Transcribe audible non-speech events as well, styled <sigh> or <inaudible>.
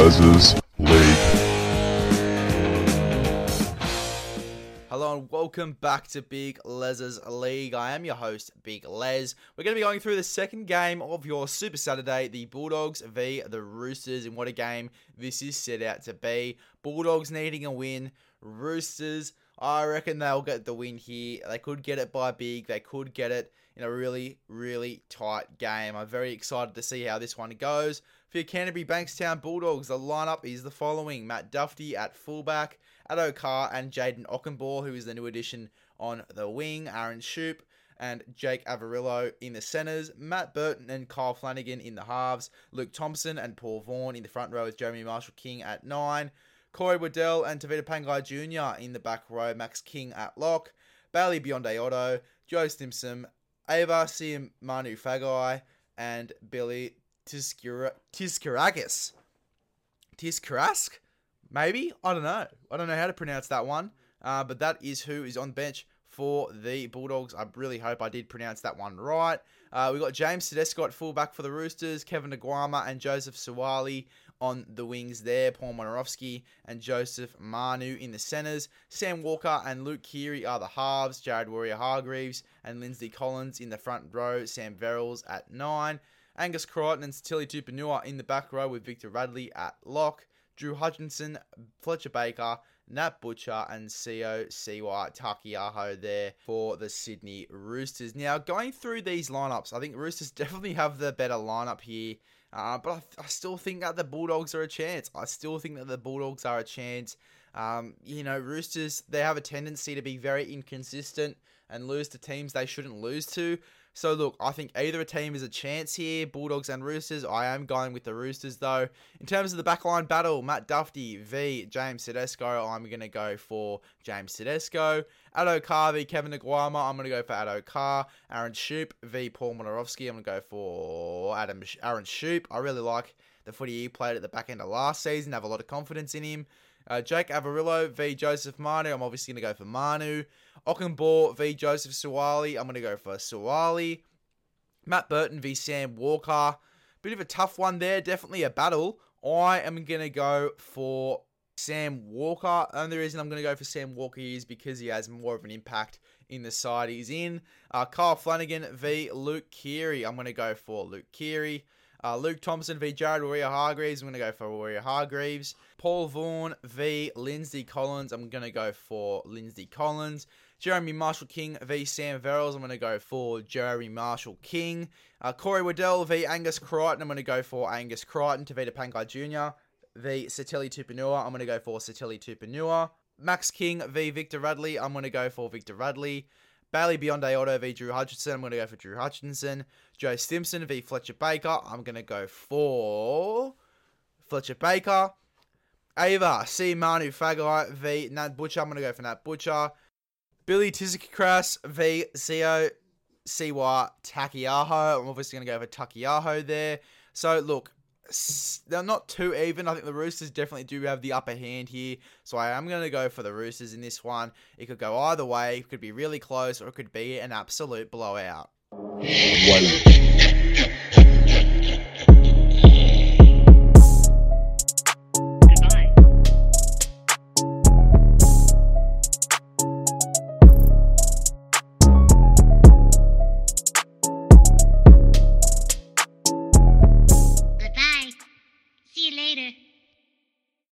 Les's League. Hello and welcome back to Big Les's League. I am your host, Big Les. We're going to be going through the second game of your Super Saturday, the Bulldogs v the Roosters, and what a game this is set out to be. Bulldogs needing a win, Roosters, I reckon they'll get the win here. They could get it by big, they could get it in a really, really tight game. I'm very excited to see how this one goes. For your Canterbury Bankstown Bulldogs, the lineup is the following Matt Dufty at fullback. Addo Carr and Jayden Okunbor, who is the new addition on the wing, Aaron Schoupp and Jake Averillo in the centres, Matt Burton and Kyle Flanagan in the halves, Luke Thompson and Paul Vaughan in the front row with Jeremy Marshall King at nine, Corey Waddell and Tevita Pangai Jr. in the back row, Max King at lock, Bailey Biondi-Odo, Joe Stimson, Ava Manu Fagai, and Billy Tiskiragis. Tiskarask? Maybe? I don't know. I don't know how to pronounce that one. Uh, but that is who is on bench for the Bulldogs. I really hope I did pronounce that one right. Uh, we got James Tedesco at fullback for the Roosters, Kevin Aguama and Joseph Suaalii on the wings there. Paul Momirovski and Joseph Manu in the centres. Sam Walker and Luke Keary are the halves. Jared Waerea-Hargreaves and Lindsay Collins in the front row. Sam Verrills at nine. Angus Crichton and Tilly Tupouniua in the back row with Victor Radley at lock. Drew Hutchison, Fletcher Baker, Nat Butcher, and Co Siwa Takiaho there for the Sydney Roosters. Now, going through these lineups, I think Roosters <laughs> definitely have the better lineup here. Uh, but I, I, still think that the Bulldogs are a chance. I still think that the Bulldogs are a chance. Um, you know, Roosters, they have a tendency to be very inconsistent and lose to teams they shouldn't lose to. So look, I think either a team is a chance here, Bulldogs and Roosters. I am going with the Roosters though. In terms of the backline battle, Matt Dufty v James Tedesco, I'm going to go for James Tedesco. Addo Carr v Kevin Aguama, I'm going to go for Addo Carr. Aaron Schoupp v Paul Momirovski, I'm going to go for Adam Aaron Schoupp. I really like the footy he played at the back end of last season, have a lot of confidence in him. Uh, Jake Averillo v Joseph Manu. I'm obviously going to go for Manu. Okunbor v Joseph Suaalii. I'm going to go for Suaalii. Matt Burton v Sam Walker. Bit of a tough one there. Definitely a battle. I am going to go for Sam Walker. And The reason I'm going to go for Sam Walker is because he has more of an impact in the side he's in. Uh, Kyle Flanagan v Luke Keary. I'm going to go for Luke Keary. Uh, Luke Thompson v Jared Waerea-Hargreaves. I'm going to go for Waerea-Hargreaves. Paul Vaughan v Lindsay Collins. I'm going to go for Lindsay Collins. Jeremy Marshall King v Sam Verrills. I'm going to go for Jeremy Marshall King. Uh, Corey Waddell v Angus Crichton. I'm going to go for Angus Crichton. Tevita Pangai Jr. v Sitili Tupouniua. I'm going to go for Sitili Tupouniua. Max King v Victor Radley. I'm going to go for Victor Radley. Bailey Biondi-Odo v Drew Hutchison. I'm going to go for Drew Hutchison. Joe Stimson v Fletcher Baker. I'm going to go for Fletcher Baker. Ava Seumanufagai v Nat Butcher. I'm going to go for Nat Butcher. Billy Tizikras v Co Siwa Takiaho. I'm obviously going to go for Taukeiaho there. So, look, they're not too even. I think the Roosters definitely do have the upper hand here. So I am going to go for the Roosters in this one. It could go either way. It could be really close or it could be an absolute blowout. One.